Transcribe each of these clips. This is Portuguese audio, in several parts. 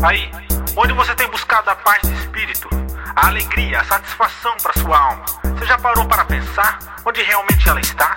Aí, onde você tem buscado a paz de espírito, a alegria, a satisfação para sua alma, você já parou para pensar onde realmente ela está?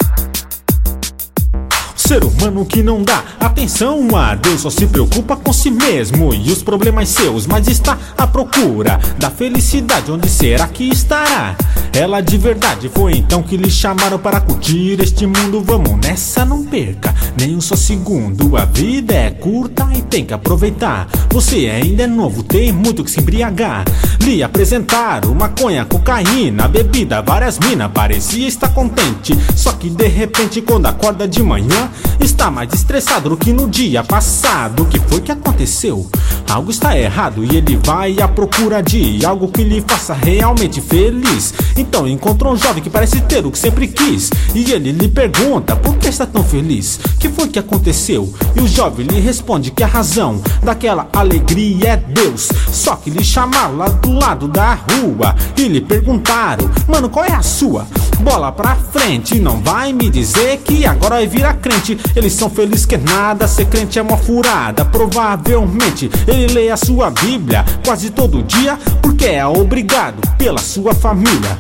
Ser humano que não dá atenção a Deus só se preocupa com si mesmo e os problemas seus, mas está à procura da felicidade. Onde será que estará? Ela de verdade foi então que lhe chamaram para curtir este mundo. Vamos nessa, não perca nem um só segundo. A vida é curta e tem que aproveitar. Você ainda é novo, tem muito que se embriagar. Lhe apresentaram maconha, cocaína, bebida, várias minas. Parecia estar contente, só que de repente, quando acorda de manhã, está mais estressado do que no dia passado. O que foi que aconteceu? Algo está errado e ele vai à procura de algo que lhe faça realmente feliz. Então encontrou um jovem que parece ter o que sempre quis. E ele lhe pergunta por que está tão feliz? Que foi que aconteceu? E o jovem lhe responde que a razão daquela alegria é Deus. Só que lhe chamaram lá do lado da rua e lhe perguntaram: Mano, qual é a sua? Bola pra frente, não vai me dizer que agora vai virar crente. Eles são felizes que nada, ser crente é uma furada. Provavelmente ele lê a sua Bíblia quase todo dia porque é obrigado pela sua família.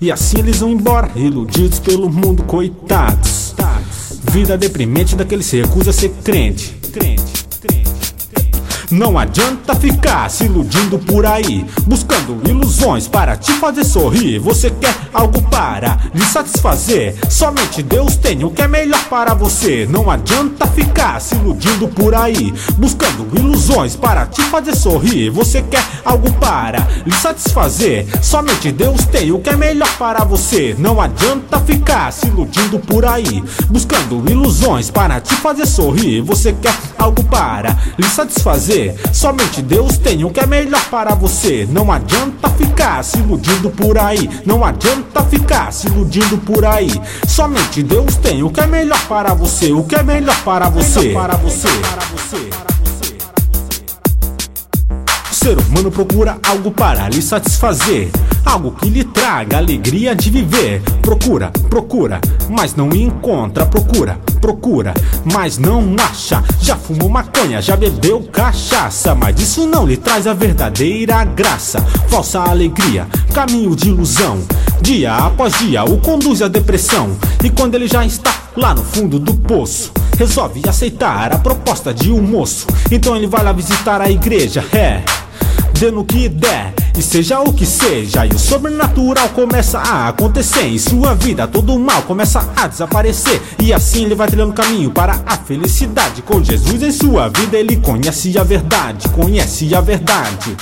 E assim eles vão embora, iludidos pelo mundo, coitados. Vida deprimente daquele se recusa a ser crente. Não adianta ficar se iludindo por aí, buscando ilusões para te fazer sorrir. Você quer algo para lhe satisfazer? Somente Deus tem o que é melhor para você. Não adianta ficar se iludindo por aí, buscando ilusões para te fazer sorrir. Você quer algo para lhe satisfazer? Somente Deus tem o que é melhor para você. Não adianta ficar se iludindo por aí, buscando ilusões para te fazer sorrir. Você quer algo para lhe satisfazer? Somente Deus tem o que é melhor para você. Não adianta ficar se iludindo por aí. Não adianta ficar se iludindo por aí. Somente Deus tem o que é melhor para você. O que é melhor para você. Para você. O ser humano procura algo para lhe satisfazer. Algo que lhe traga alegria de viver. Procura, procura, mas não encontra. Procura, procura, mas não acha. Já fumou maconha, já bebeu cachaça, mas isso não lhe traz a verdadeira graça. Falsa alegria, caminho de ilusão. Dia após dia o conduz à depressão. E quando ele já está lá no fundo do poço, resolve aceitar a proposta de um moço. Então ele vai lá visitar a igreja, é. Dê no que der, e seja o que seja, e o sobrenatural começa a acontecer em sua vida. Todo o mal começa a desaparecer, e assim ele vai trilhando caminho para a felicidade. Com Jesus em sua vida, ele conhece a verdade, conhece a verdade.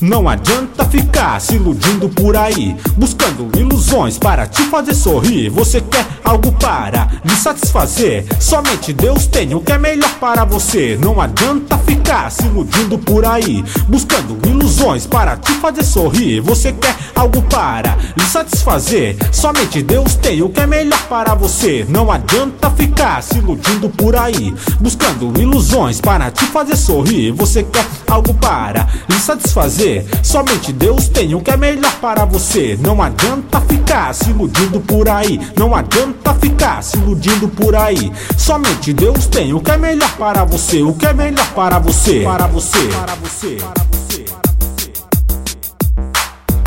Não adianta ficar se iludindo por aí, buscando ilusões para te fazer sorrir. Você quer algo para lhe satisfazer? Somente Deus tem o que é melhor para você. Não adianta ficar se iludindo por aí, buscando ilusões para te fazer sorrir. Você quer algo para lhe satisfazer? Somente Deus tem o que é melhor para você. Não adianta ficar se iludindo por aí, buscando ilusões para te fazer sorrir. Você quer algo para lhe satisfazer? Somente Deus tem o que é melhor para você. Não adianta ficar se iludindo por aí. Não adianta ficar se iludindo por aí. Somente Deus tem o que é melhor para você. O que é melhor para você. Para você. Para você. Para você.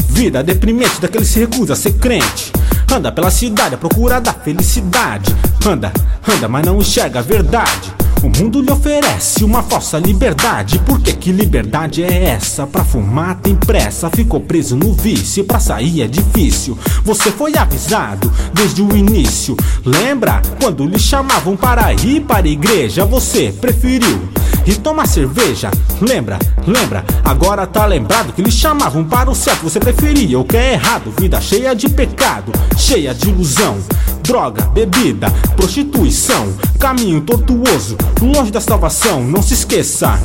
Vida deprimente daquele se recusa a ser crente. Anda pela cidade à procura da felicidade. Anda, anda, mas não enxerga a verdade. O mundo lhe oferece uma falsa liberdade. Por que, que liberdade é essa? Pra fumar tem pressa, ficou preso no vício. Pra sair é difícil. Você foi avisado desde o início. Lembra quando lhe chamavam para ir para a igreja? Você preferiu e tomar cerveja. Lembra, lembra, agora tá lembrado que lhe chamavam para o certo. Você preferia o que é errado, vida cheia de pecado, cheia de ilusão. Droga, bebida, prostituição, caminho tortuoso, longe da salvação. Não se esqueça.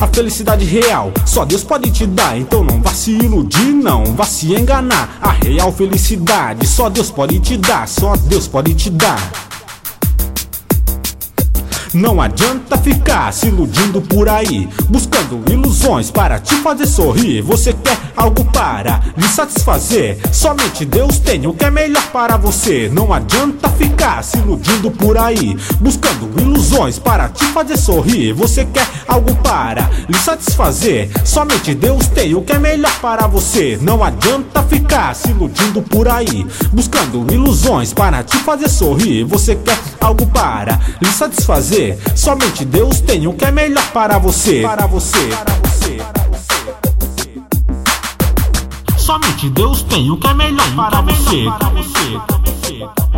A felicidade real só Deus pode te dar, então não vá se iludir, não vá se enganar. A real felicidade só Deus pode te dar, só Deus pode te dar. Não adianta ficar se iludindo por aí, buscando ilusões para te fazer sorrir. Você quer algo para lhe satisfazer? Somente Deus tem o que é melhor para você. Não adianta ficar se iludindo por aí, buscando ilusões para te fazer sorrir. Você quer algo para lhe satisfazer? Somente Deus tem o que é melhor para você. Não adianta ficar se iludindo por aí, buscando ilusões para te fazer sorrir. Você quer algo para lhe satisfazer? Somente Deus tem o que é melhor para você. Para você. Para você. Somente Deus tem o que é melhor para você. Para você.